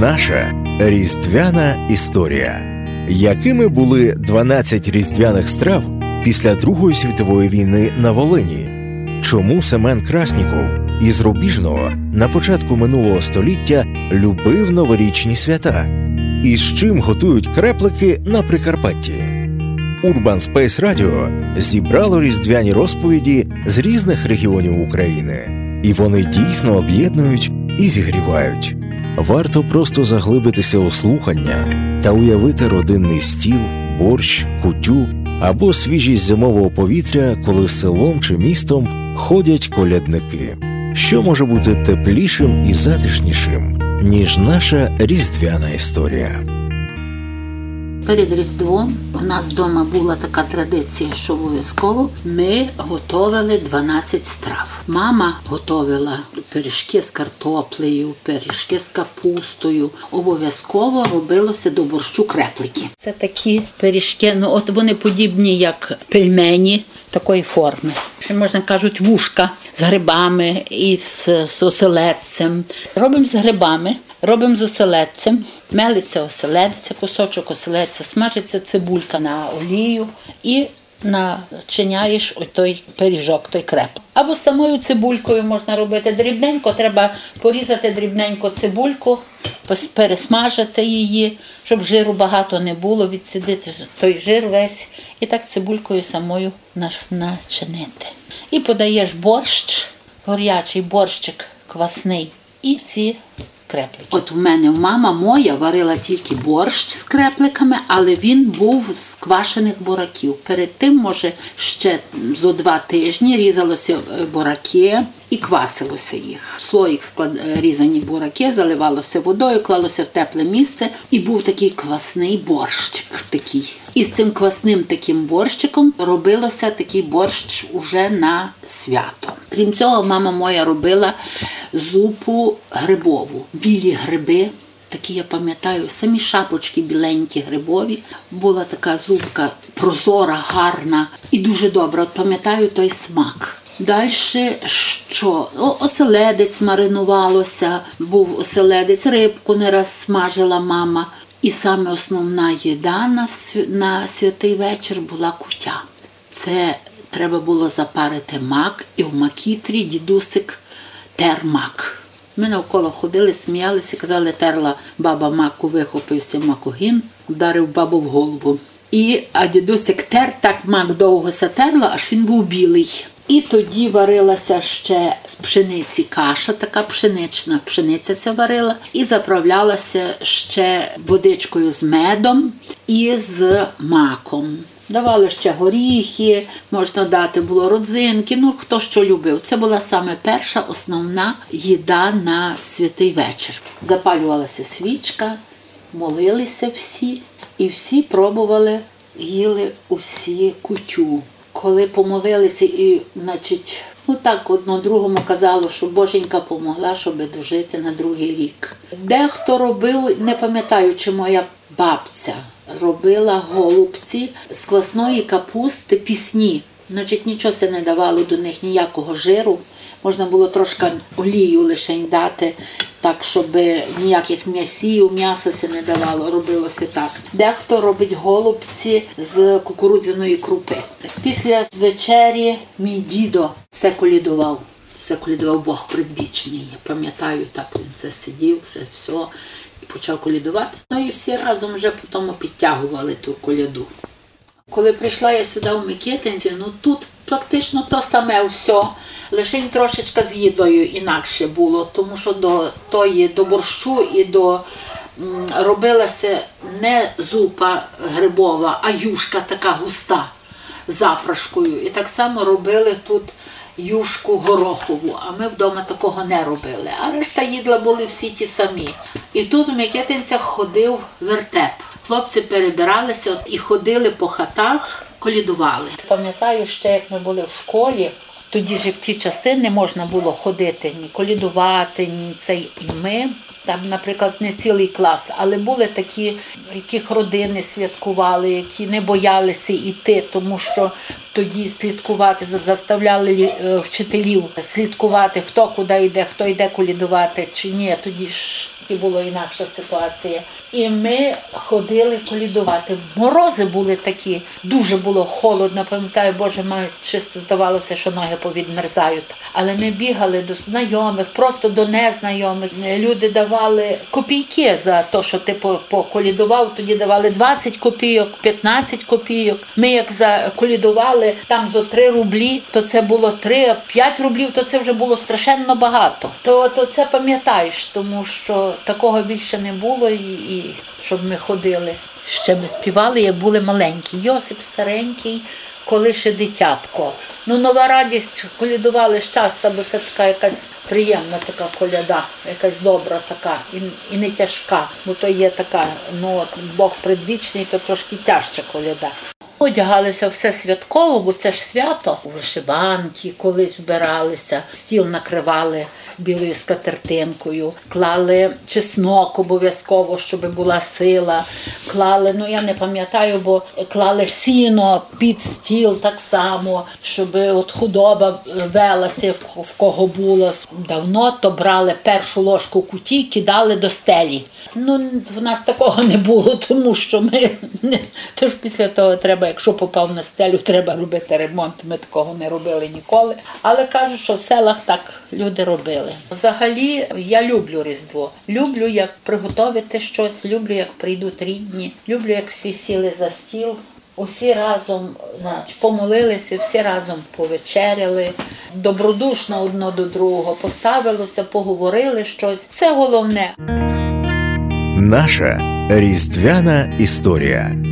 Наша різдвяна історія. Якими були 12 різдвяних страв після Другої світової війни на Волині? Чому Семен Красніков із Рубіжного на початку минулого століття любив новорічні свята? І з чим готують креплики на Прикарпатті? Urban Space Radio зібрало різдвяні розповіді з різних регіонів України, і вони дійсно об'єднують і зігрівають. Варто просто заглибитися у слухання та уявити родинний стіл, борщ, кутю або свіжість зимового повітря, коли селом чи містом ходять колядники. Що може бути теплішим і затишнішим, ніж наша різдвяна історія? Перед Різдвом у нас вдома була така традиція, що обов'язково ми готували 12 страв. Мама готувала пиріжки з картоплею, пиріжки з капустою. Обов'язково робилося до борщу креплики. Це такі пиріжки, ну от вони подібні, як пельмені такої форми. Ще можна кажуть, вушка з грибами і з, з оселедцем. Робимо з грибами. Робимо з оселедцем, мелиться оселедця, кусочок оселедця, смажиться цибулька на олію і начиняєш той пиріжок, той креп. Або самою цибулькою можна робити дрібненько, треба порізати дрібненько цибульку, пересмажити її, щоб жиру багато не було, відсидити той жир весь і так цибулькою самою начинити. І подаєш борщ, горячий борщик квасний і ці креплики. От у мене мама моя варила тільки борщ з крепликами, але він був з квашених бураків. Перед тим, може, ще зо два тижні різалося е, бураки і квасилося їх. Слоїк склад... Е, різані бураки, заливалося водою, клалося в тепле місце, і був такий квасний борщик. такий. І з цим квасним таким борщиком робилося такий борщ уже на свято. Крім цього, мама моя робила зупу грибову, білі гриби. Такі я пам'ятаю, самі шапочки біленькі грибові. Була така зубка прозора, гарна і дуже добра. От пам'ятаю той смак. Далі що? О, оселедець маринувалося, був оселедець, рибку не раз смажила мама. І саме основна їда на на святий вечір була кутя. Це треба було запарити мак, і в макітрі дідусик тер мак. Ми навколо ходили, сміялися, казали, терла баба маку, вихопився макогін, вдарив бабу в голову. І а дідусик тер, так мак довго затерла, аж він був білий. І тоді варилася ще з пшениці каша, така пшенична пшениця ця варила, і заправлялася ще водичкою з медом і з маком. Давали ще горіхи, можна дати було родзинки, ну хто що любив. Це була саме перша основна їда на святий вечір. Запалювалася свічка, молилися всі, і всі пробували, їли усі кутю. Коли помолилися, і, значить, ну так одно другому казало, що Боженька помогла, щоб дожити на другий рік. Дехто робив, не пам'ятаю, чи моя бабця робила голубці з квасної капусти пісні. Значить, нічого це не давало до них ніякого жиру. Можна було трошки олію лише дати, так, щоб ніяких м'ясів, м'яса це не давало, робилося так. Дехто робить голубці з кукурудзяної крупи. Після вечері мій дідо все колідував. Все колідував Бог предвічний. Я пам'ятаю, так він сидів, вже все почав колядувати. Ну і всі разом вже потім підтягували ту коляду. Коли прийшла я сюди в Микитинці, ну тут практично то саме все, лише трошечка з їдою інакше було, тому що до тої до борщу і до м, робилася не зупа грибова, а юшка така густа запрашкою. І так само робили тут юшку горохову, а ми вдома такого не робили. А решта їдла були всі ті самі. І тут у Микитинцях ходив вертеп. Хлопці перебиралися і ходили по хатах, колідували. Пам'ятаю ще, як ми були в школі. Тоді ж в ті часи не можна було ходити ні колідувати, ні цей. І ми там, наприклад, не цілий клас, але були такі, яких родини святкували, які не боялися йти, тому що тоді слідкувати заставляли е, вчителів слідкувати, хто куди йде, хто йде колідувати чи ні. Тоді ж і була інакша ситуація. І ми ходили колідувати. Морози були такі, дуже було холодно. Пам'ятаю, Боже, ми чисто здавалося, що ноги повідмерзають. Але ми бігали до знайомих, просто до незнайомих. Люди давали копійки за те, що ти поколідував. Тоді давали 20 копійок, 15 копійок. Ми як заколідували там за 3 рублі, то це було 3, 5 рублів, то це вже було страшенно багато. То, то це пам'ятаєш, тому що такого більше не було, і, і щоб ми ходили. Ще ми співали, як були маленькі. Йосип старенький, коли ще дитятко. Ну, нова радість колядували щастя, бо це така якась приємна така коляда, якась добра така і і не тяжка. Бо то є така, ну Бог предвічний, то трошки тяжча коляда. Одягалися все святково, бо це ж свято. Вишиванки колись вбиралися, стіл накривали білою скатертинкою, клали чеснок обов'язково, щоб була сила. Клали, ну я не пам'ятаю, бо клали сіно під стіл так само, щоб от худоба велася в кого було давно, то брали першу ложку куті, кидали до стелі. Ну в нас такого не було, тому що ми тож після того треба, якщо попав на стелю, треба робити ремонт. Ми такого не робили ніколи. Але кажуть, що в селах так люди робили. Взагалі, я люблю Різдво. Люблю, як приготувати щось, люблю, як прийдуть рідні, люблю, як всі сіли за стіл. Усі разом помолилися, всі разом повечеряли, добродушно одно до другого поставилося, поговорили щось. Це головне. Наша різдвяна історія.